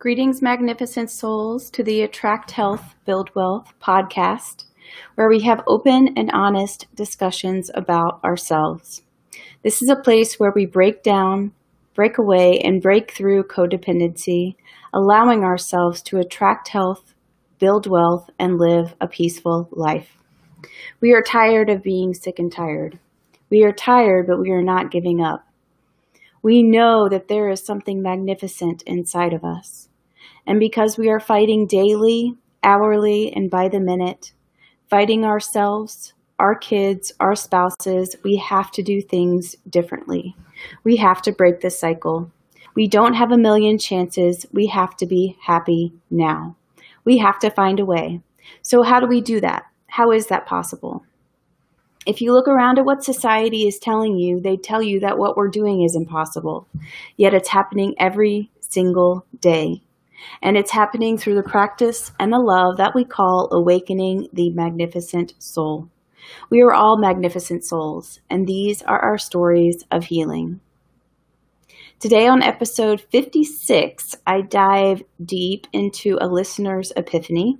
Greetings, magnificent souls, to the Attract Health, Build Wealth podcast, where we have open and honest discussions about ourselves. This is a place where we break down, break away, and break through codependency, allowing ourselves to attract health, build wealth, and live a peaceful life. We are tired of being sick and tired. We are tired, but we are not giving up. We know that there is something magnificent inside of us. And because we are fighting daily, hourly, and by the minute, fighting ourselves, our kids, our spouses, we have to do things differently. We have to break this cycle. We don't have a million chances. We have to be happy now. We have to find a way. So, how do we do that? How is that possible? If you look around at what society is telling you, they tell you that what we're doing is impossible. Yet it's happening every single day and it's happening through the practice and the love that we call awakening the magnificent soul. We are all magnificent souls, and these are our stories of healing. Today, on episode 56, I dive deep into a listener's epiphany,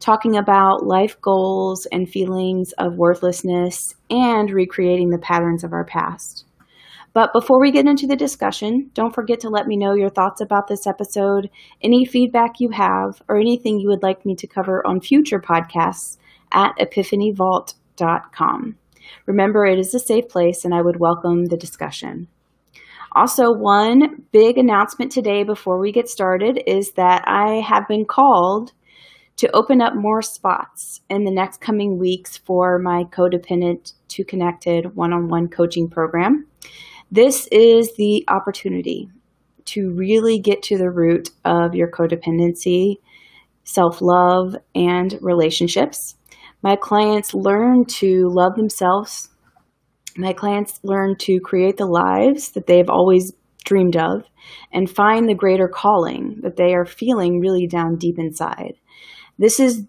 talking about life goals and feelings of worthlessness and recreating the patterns of our past. But before we get into the discussion, don't forget to let me know your thoughts about this episode, any feedback you have, or anything you would like me to cover on future podcasts at epiphanyvault.com. Remember, it is a safe place and I would welcome the discussion. Also, one big announcement today before we get started is that I have been called to open up more spots in the next coming weeks for my codependent to connected one on one coaching program. This is the opportunity to really get to the root of your codependency, self love, and relationships. My clients learn to love themselves. My clients learn to create the lives that they've always dreamed of and find the greater calling that they are feeling really down deep inside. This is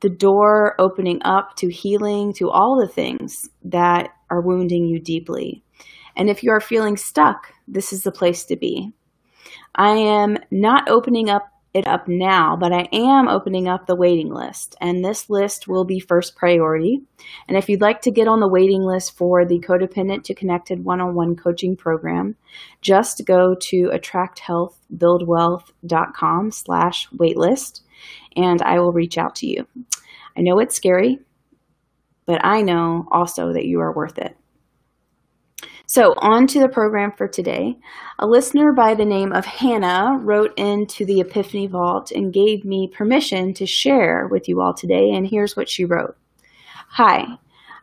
the door opening up to healing, to all the things that are wounding you deeply. And if you are feeling stuck, this is the place to be. I am not opening up it up now, but I am opening up the waiting list, and this list will be first priority. And if you'd like to get on the waiting list for the Codependent to Connected one-on-one coaching program, just go to attracthealthbuildwealth.com slash waitlist, and I will reach out to you. I know it's scary, but I know also that you are worth it. So, on to the program for today. A listener by the name of Hana wrote into the Epiphany Vault and gave me permission to share with you all today. And here's what she wrote Hi,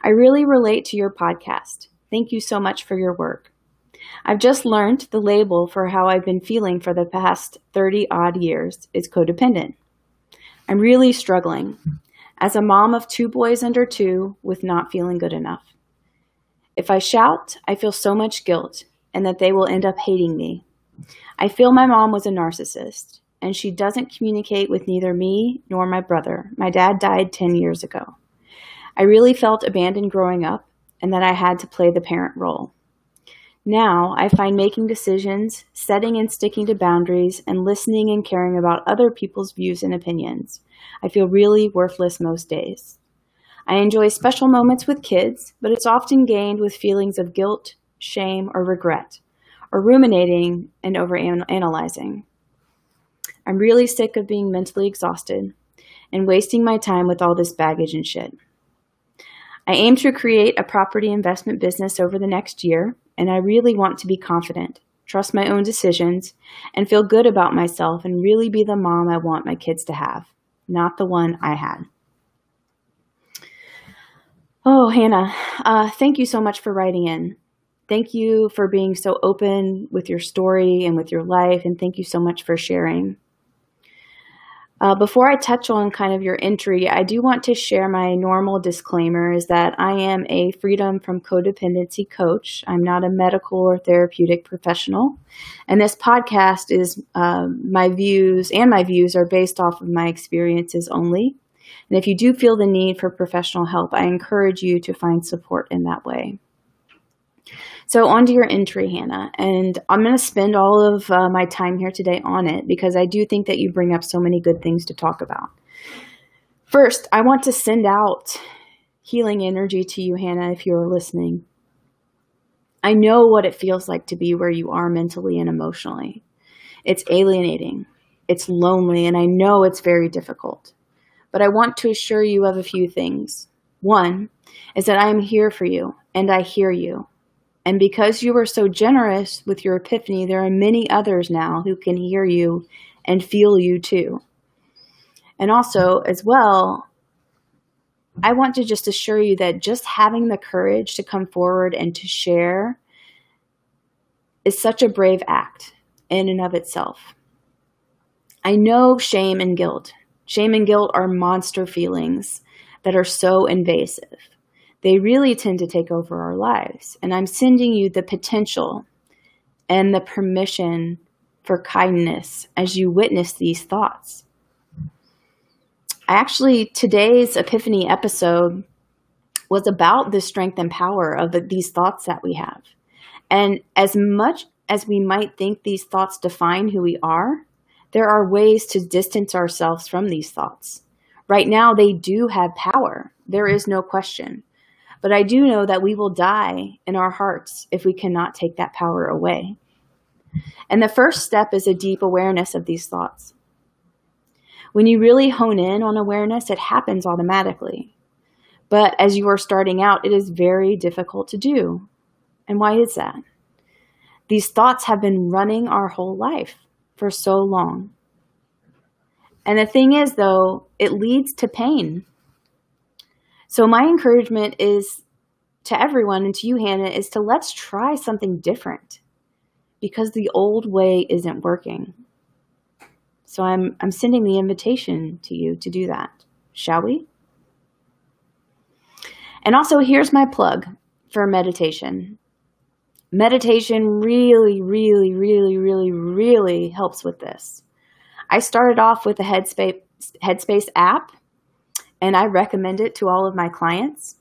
I really relate to your podcast. Thank you so much for your work. I've just learned the label for how I've been feeling for the past 30 odd years is codependent. I'm really struggling as a mom of two boys under two with not feeling good enough. If I shout, I feel so much guilt and that they will end up hating me. I feel my mom was a narcissist and she doesn't communicate with neither me nor my brother. My dad died 10 years ago. I really felt abandoned growing up and that I had to play the parent role. Now, I find making decisions, setting and sticking to boundaries, and listening and caring about other people's views and opinions. I feel really worthless most days. I enjoy special moments with kids, but it's often gained with feelings of guilt, shame, or regret, or ruminating and overanalyzing. I'm really sick of being mentally exhausted and wasting my time with all this baggage and shit. I aim to create a property investment business over the next year, and I really want to be confident, trust my own decisions, and feel good about myself and really be the mom I want my kids to have, not the one I had. Oh, Hana, uh, thank you so much for writing in. Thank you for being so open with your story and with your life, and thank you so much for sharing. Uh, before I touch on kind of your entry, I do want to share my normal disclaimer is that I am a freedom from codependency coach. I'm not a medical or therapeutic professional. And this podcast is uh, my views, and my views are based off of my experiences only. And if you do feel the need for professional help, I encourage you to find support in that way. So, on to your entry, Hana. And I'm going to spend all of uh, my time here today on it because I do think that you bring up so many good things to talk about. First, I want to send out healing energy to you, Hana, if you're listening. I know what it feels like to be where you are mentally and emotionally. It's alienating, it's lonely, and I know it's very difficult. But I want to assure you of a few things. One is that I am here for you and I hear you. And because you were so generous with your epiphany, there are many others now who can hear you and feel you too. And also, as well, I want to just assure you that just having the courage to come forward and to share is such a brave act in and of itself. I know shame and guilt. Shame and guilt are monster feelings that are so invasive. They really tend to take over our lives. And I'm sending you the potential and the permission for kindness as you witness these thoughts actually, today's Epiphany episode was about the strength and power of the, these thoughts that we have. And as much as we might think these thoughts define who we are, there are ways to distance ourselves from these thoughts. Right now, they do have power. There is no question. But I do know that we will die in our hearts if we cannot take that power away. And the first step is a deep awareness of these thoughts. When you really hone in on awareness, it happens automatically. But as you are starting out, it is very difficult to do. And why is that? These thoughts have been running our whole life for so long. And the thing is, though, it leads to pain. So, my encouragement is to everyone and to you, Hana, is to let's try something different because the old way isn't working. So I'm, I'm sending the invitation to you to do that. Shall we? And also, here's my plug for meditation. Meditation really, really, really, really, really helps with this. I started off with the Headspace, Headspace app, and I recommend it to all of my clients.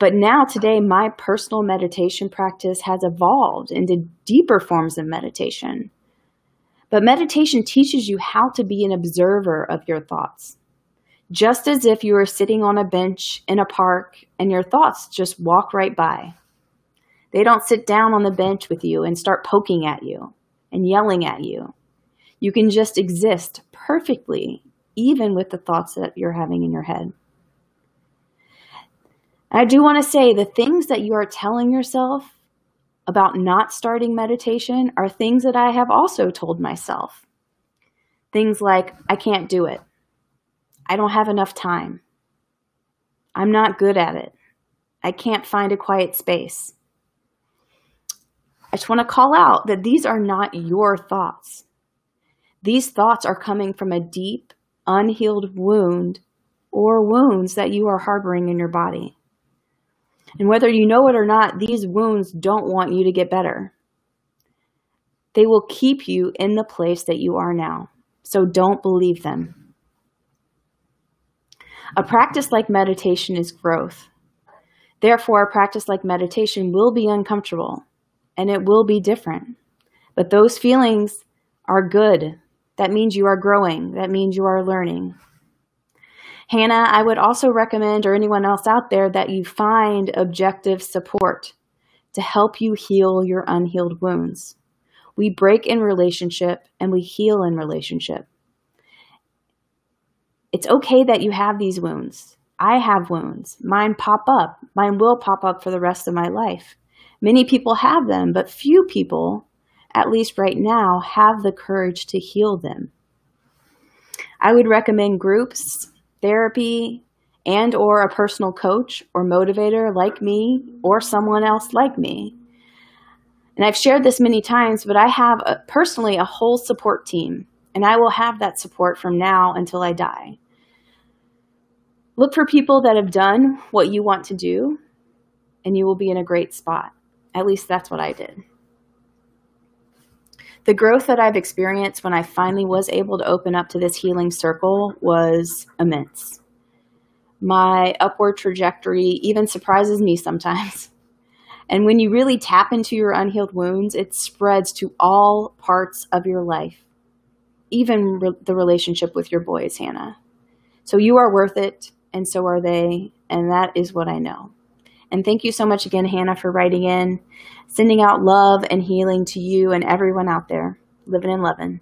But now, today, my personal meditation practice has evolved into deeper forms of meditation. But meditation teaches you how to be an observer of your thoughts. Just as if you were sitting on a bench in a park and your thoughts just walk right by. They don't sit down on the bench with you and start poking at you and yelling at you. You can just exist perfectly, even with the thoughts that you're having in your head. I do want to say the things that you are telling yourself about not starting meditation are things that I have also told myself. Things like, I can't do it. I don't have enough time. I'm not good at it. I can't find a quiet space. I just want to call out that these are not your thoughts. These thoughts are coming from a deep, unhealed wound or wounds that you are harboring in your body. And whether you know it or not, these wounds don't want you to get better. They will keep you in the place that you are now. So don't believe them. A practice like meditation is growth. Therefore, a practice like meditation will be uncomfortable and it will be different. But those feelings are good. That means you are growing. That means you are learning. Hana, I would also recommend, or anyone else out there, that you find objective support to help you heal your unhealed wounds. We break in relationship and we heal in relationship. It's okay that you have these wounds. I have wounds. Mine pop up. Mine will pop up for the rest of my life. Many people have them, but few people, at least right now, have the courage to heal them. I would recommend groups therapy and or a personal coach or motivator like me or someone else like me. And I've shared this many times, but I have a, personally a whole support team, and I will have that support from now until I die. Look for people that have done what you want to do, and you will be in a great spot. At least that's what I did. The growth that I've experienced when I finally was able to open up to this healing circle was immense. My upward trajectory even surprises me sometimes. And when you really tap into your unhealed wounds, it spreads to all parts of your life, even re- the relationship with your boys, Hana. So you are worth it, and so are they, and that is what I know. And thank you so much again, Hana, for writing in, sending out love and healing to you and everyone out there living and loving.